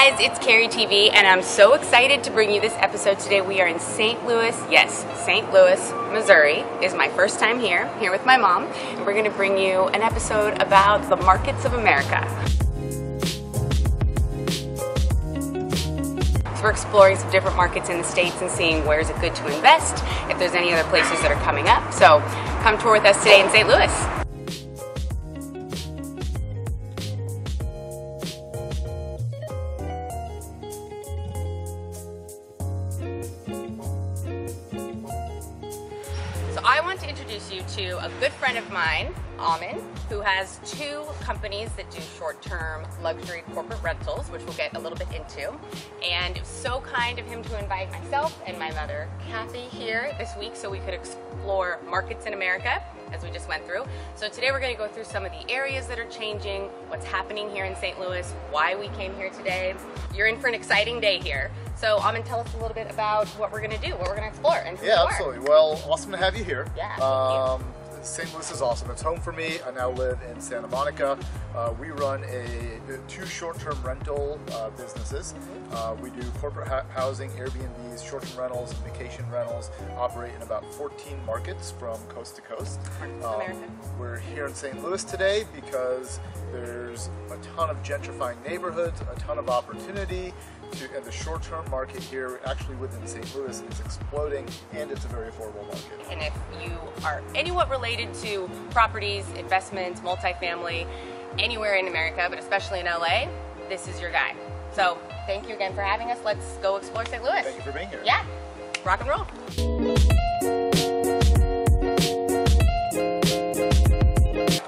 guys, it's Carrie TV, and I'm so excited to bring you this episode today. We are in St. Louis, yes, St. Louis, Missouri is my first time here, here with my mom, and we're going to bring you an episode about the markets of America. So we're exploring some different markets in the States and seeing where is it good to invest, if there's any other places that are coming up. So come tour with us today in St. Louis. I want to introduce you to a good friend of mine, Amin, who has two companies that do short-term luxury corporate rentals, which we'll get a little bit into. And it was so kind of him to invite myself and my mother, Kathy, here this week so we could explore markets in America as we just went through. So today we're going to go through some of the areas that are changing, what's happening here in St. Louis, why we came here today. You're in for an exciting day here. So Amin, tell us a little bit about what we're going to do, what we're going to explore. And Yeah, absolutely. Well, awesome to have you here. Yeah. Um, St. Louis is awesome. It's home for me. I now live in Santa Monica. Uh, we run a two short-term rental uh, businesses. Mm-hmm. Uh, we do corporate housing, Airbnbs, short-term rentals, vacation rentals. Operate in about 14 markets from coast to coast. Um, Markets of America. We're here in St. Louis today because there's a ton of gentrifying neighborhoods, a ton of opportunity, to, and the short-term market here, actually within St. Louis, is exploding, and it's a very affordable market. And if you are anyewhat related to properties, investments, multifamily, anywhere in America, but especially in LA, this is your guy. So thank you again for having us. Let's go explore St. Louis. Thank you for being here. Yeah, rock and roll.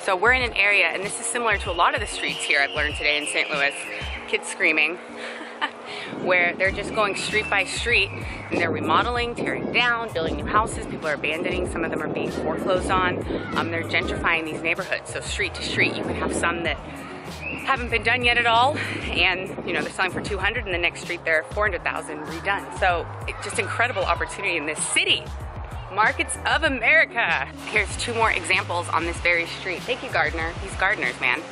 So we're in an area, and this is similar to a lot of the streets here I've learned today in St. Louis. Kids screaming, where they're just going street by street and they're remodeling, tearing down, building new houses. People are abandoning. Some of them are being foreclosed on. Um, they're gentrifying these neighborhoods. So street to street, you can have some that haven't been done yet at all, and you know they're selling for 200, and the next street they're 400,000 redone. So it's just incredible opportunity in this city. Markets of America. Here's two more examples on this very street. Thank you, Gardner. These gardeners, man.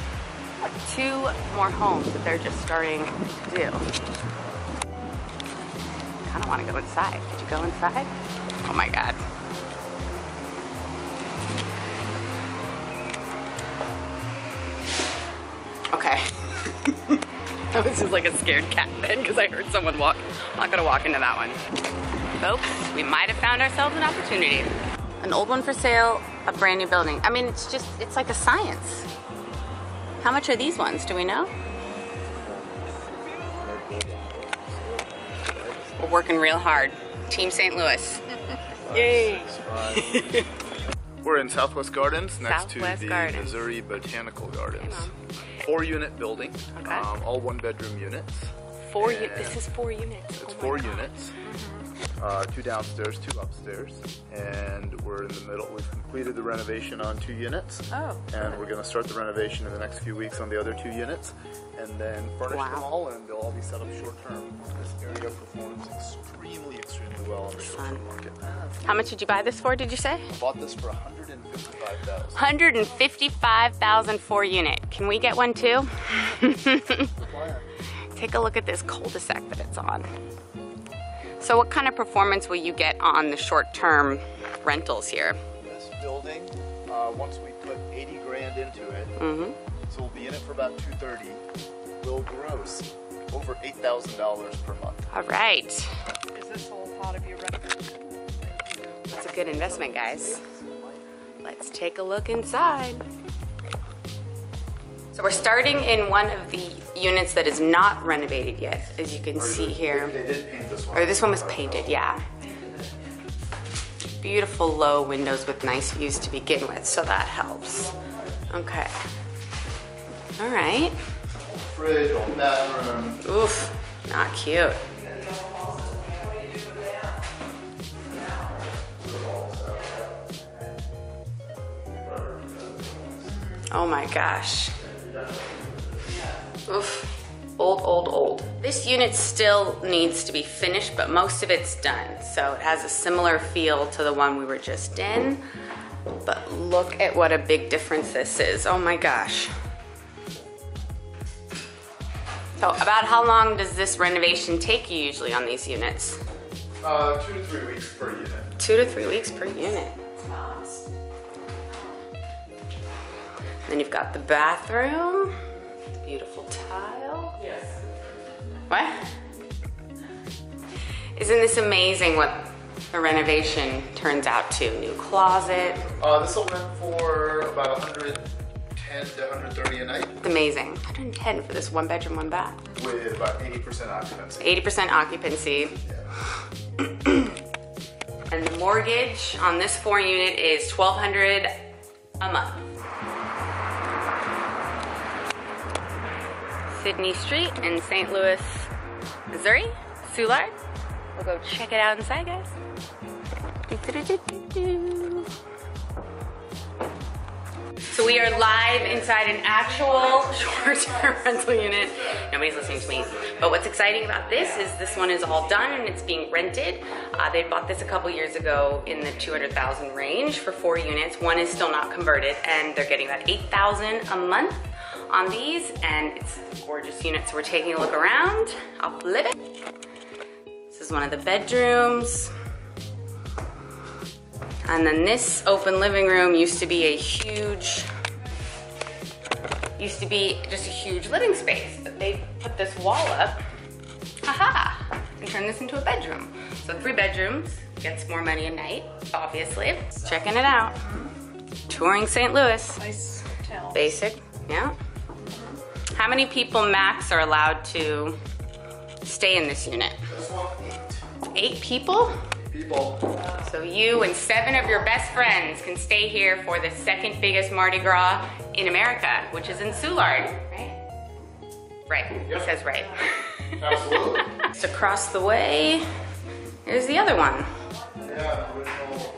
Two more homes that they're just starting to do. Kind of want to go inside. Did you go inside? Oh my God. Okay. Oh, this is like a scared cat then because I heard someone walk. I'm not gonna walk into that one. Folks, we might have found ourselves an opportunity. An old one for sale, a brand new building. I mean, it's just, it's like a science. How much are these ones? Do we know? We're working real hard. Team St. Louis. Yay! We're in Southwest Gardens, next Southwest to the Gardens. Missouri Botanical Gardens. Four-unit building, Okay. um, all one-bedroom units. Four. u- this is four units. It's Oh my four God. units, uh, two downstairs, two upstairs, and we're in the middle. We've completed the renovation on two units, Oh. and we're going to start the renovation in the next few weeks on the other two units, and then furnish Wow. them all, and they'll all be set up short term. This area performs extremely, extremely well on the short term market. How much did you buy this for? Did you say? Bought this for 155,000. 155,000 for unit. Can we get one too? Take a look at this cul-de-sac that it's on. So what kind of performance will you get on the short-term rentals here? This building, uh, once we put 80 grand into it, Mm-hmm. so we'll be in it for about 230. Will gross over $8,000 per month. All right. Is this all part of your rent? That's a good investment, guys. Let's take a look inside. So we're starting in one of the units that is not renovated yet, as you can see here. They did paint this one. Or this one was painted, yeah. Beautiful low windows with nice views to begin with, so that helps. Okay. All right. Fridge, all bathroom. Oof, not cute. Oh my gosh. Oof. Old, old, old. This unit still needs to be finished, but most of it's done. So it has a similar feel to the one we were just in. But look at what a big difference this is. Oh my gosh. So about how long does this renovation take you usually on these units? Uh, two to three weeks per unit. Two to three weeks per unit. Then you've got the bathroom. Beautiful tile. Yes. What? Isn't this amazing what the renovation turns out to? New closet. Uh, this will rent for about 110 to 130 a night Amazing. 110 for this one bedroom, one bath. with about 80% occupancy. 80% occupancy. And the mortgage on this four unit is 1200 a month. Sidney Street in St. Louis, Missouri, Soulard. We'll go check it out inside, guys. So we are live inside an actual short-term rental unit. Nobody's listening to me. But what's exciting about this is this one is all done and it's being rented. Uh, they bought this a couple years ago in the 200,000 range for four units. One is still not converted and they're getting about 8,000 a month on these and it's a gorgeous unit. So we're taking a look around. I'll flip it. This is one of the bedrooms. And then this open living room used to be a huge, used to be just a huge living space, but they put this wall up, haha, and turned this into a bedroom. So three bedrooms, gets more money a night, obviously. Checking it out. Touring St. Louis. Nice hotel. Basic, yeah. How many people max are allowed to stay in this unit? This one, eight Eight people? people. So you and seven of your best friends can stay here for the second biggest Mardi Gras in America, which is in Soulard, right? Right, it says right. Absolutely. Just across the way, here's the other one. yeah, original.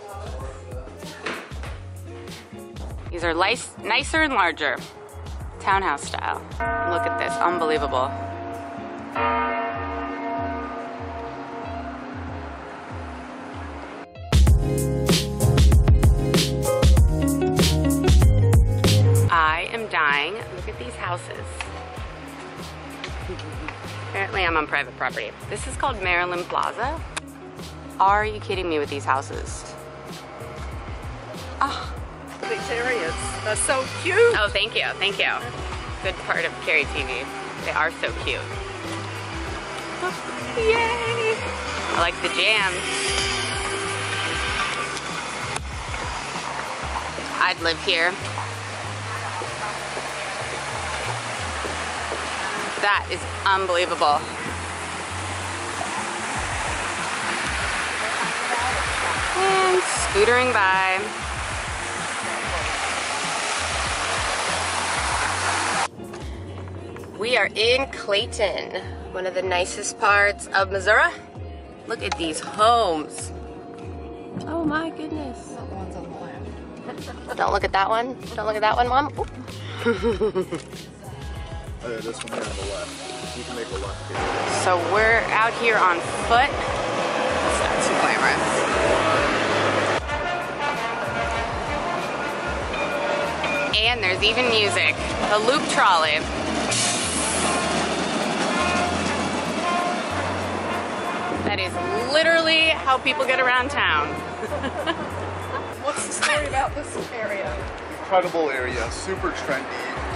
These are nicer and larger, townhouse style. Look at this, unbelievable. I am dying. Look at these houses. Apparently I'm on private property. This is called Maryland Plaza. Are you kidding me with these houses? Oh, Areas are so cute. Oh, thank you, thank you. Good part of Carrie TV. They are so cute. Yay! I like the jam. I'd live here. That is unbelievable. And scootering by. We are in Clayton, one of the nicest parts of Missouri. Look at these homes. Oh my goodness. One's on the left. Don't look at that one. Don't look at that one, Mom. Oh, yeah, this one here on the left. You can make a left here. So we're out here on foot. It's not too glamorous. And there's even music. The loop trolley. Literally how people get around town. What's the story about this area? Incredible area, super trendy,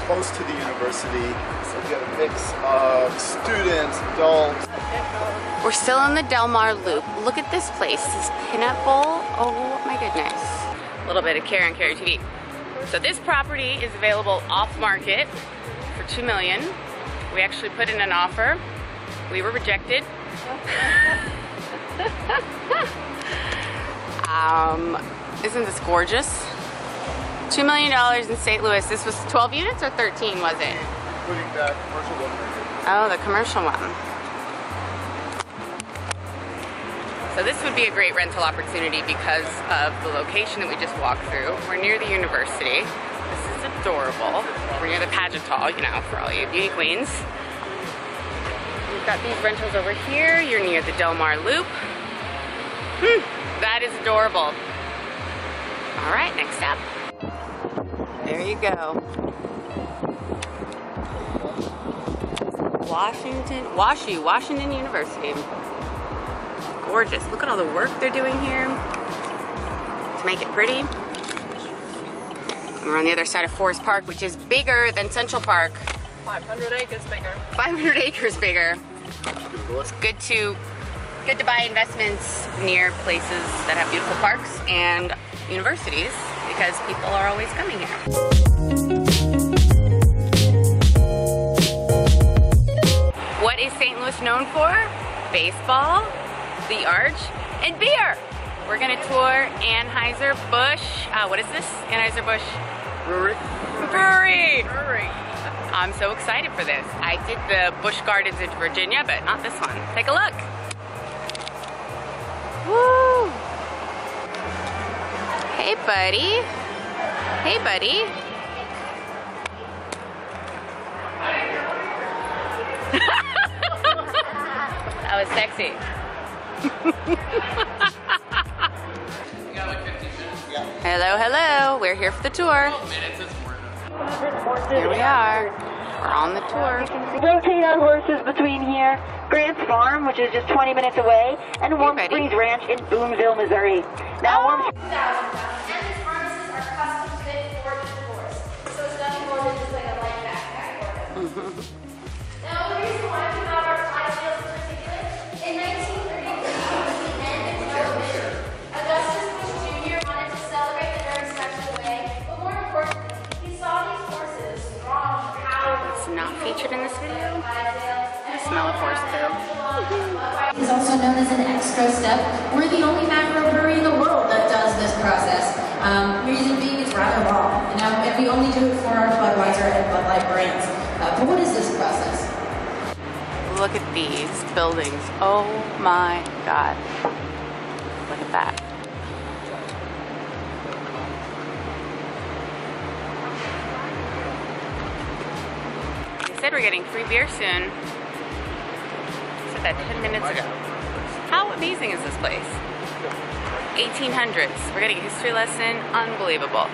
close to the university. So we get a mix of students, adults. We're still in the Delmar Loop. Look at this place, this pinup bowl. Oh my goodness. A little bit of Care on Carrie TV. So this property is available off market for two million. We actually put in an offer. We were rejected. um, isn't this gorgeous? Two million dollars in St. Louis. This was 12 units or 13 was it? Including that commercial one. Oh, the commercial one. So this would be a great rental opportunity because of the location that we just walked through. We're near the university. This is adorable. We're near the pageant hall, you know, for all you beauty queens. We've got these rentals over here. You're near the Delmar Loop. Hmm, that is adorable. All right, next up. There you go. Washington, WashU, Washington University. Gorgeous. Look at all the work they're doing here to make it pretty. And we're on the other side of Forest Park, which is bigger than Central Park. 500 acres bigger. 500 acres bigger. It's good to good to buy investments near places that have beautiful parks and universities because people are always coming here. What is St. Louis known for? Baseball, the Arch, and beer. We're gonna tour Anheuser-Busch. Uh, what is this? Anheuser-Busch Brewery. Brewery. Brewery. I'm so excited for this. I did the Busch Gardens in Virginia, but not this one. Take a look. Hey, buddy. Hey, buddy. that was sexy. hello, hello. We're here for the tour. Here we are. We're on the tour. Rotate on horses between here, Grant's Farm, which is just 20 minutes away, and Warm Betty. Springs Ranch in Boonville, Missouri. Now, oh! Warm Now, the reason why we got our Clydesdales in particular, in 1933, towards the end of Prohibition, Augustus Busch Jr. wanted to celebrate the very special way, but more importantly, he saw these horses strong, powerful, It's not featured in this video. Clydesdales, Smell of horse poo. is also known as an extra step. We're the only macro brewery in the world that does this process. Um, reason being, it's rather long, and, um, and we only do it for our Budweiser and Bud Light brands. What is this process? Look at these buildings. Oh my god. Look at that. They said we're getting free beer soon. Said that 10 minutes ago. How amazing is this place? 1800s. We're getting a history lesson. Unbelievable.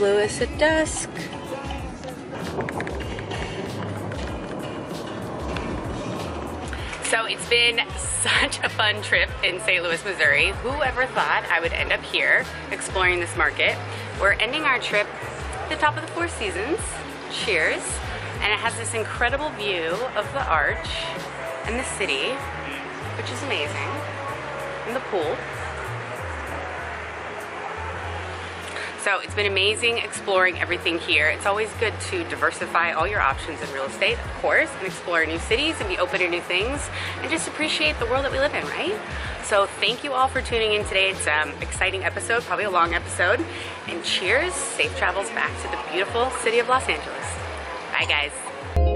Louis at dusk. So it's been such a fun trip in St. Louis, Missouri. Whoever thought I would end up here exploring this market? We're ending our trip at the top of the Four Seasons. Cheers. And it has this incredible view of the arch and the city, which is amazing. And the pool. So it's been amazing exploring everything here. It's always good to diversify all your options in real estate, of course, and explore new cities and be open to new things and just appreciate the world that we live in, right? So thank you all for tuning in today. It's an exciting episode, probably a long episode. And cheers, safe travels back to the beautiful city of Los Angeles. Bye, guys.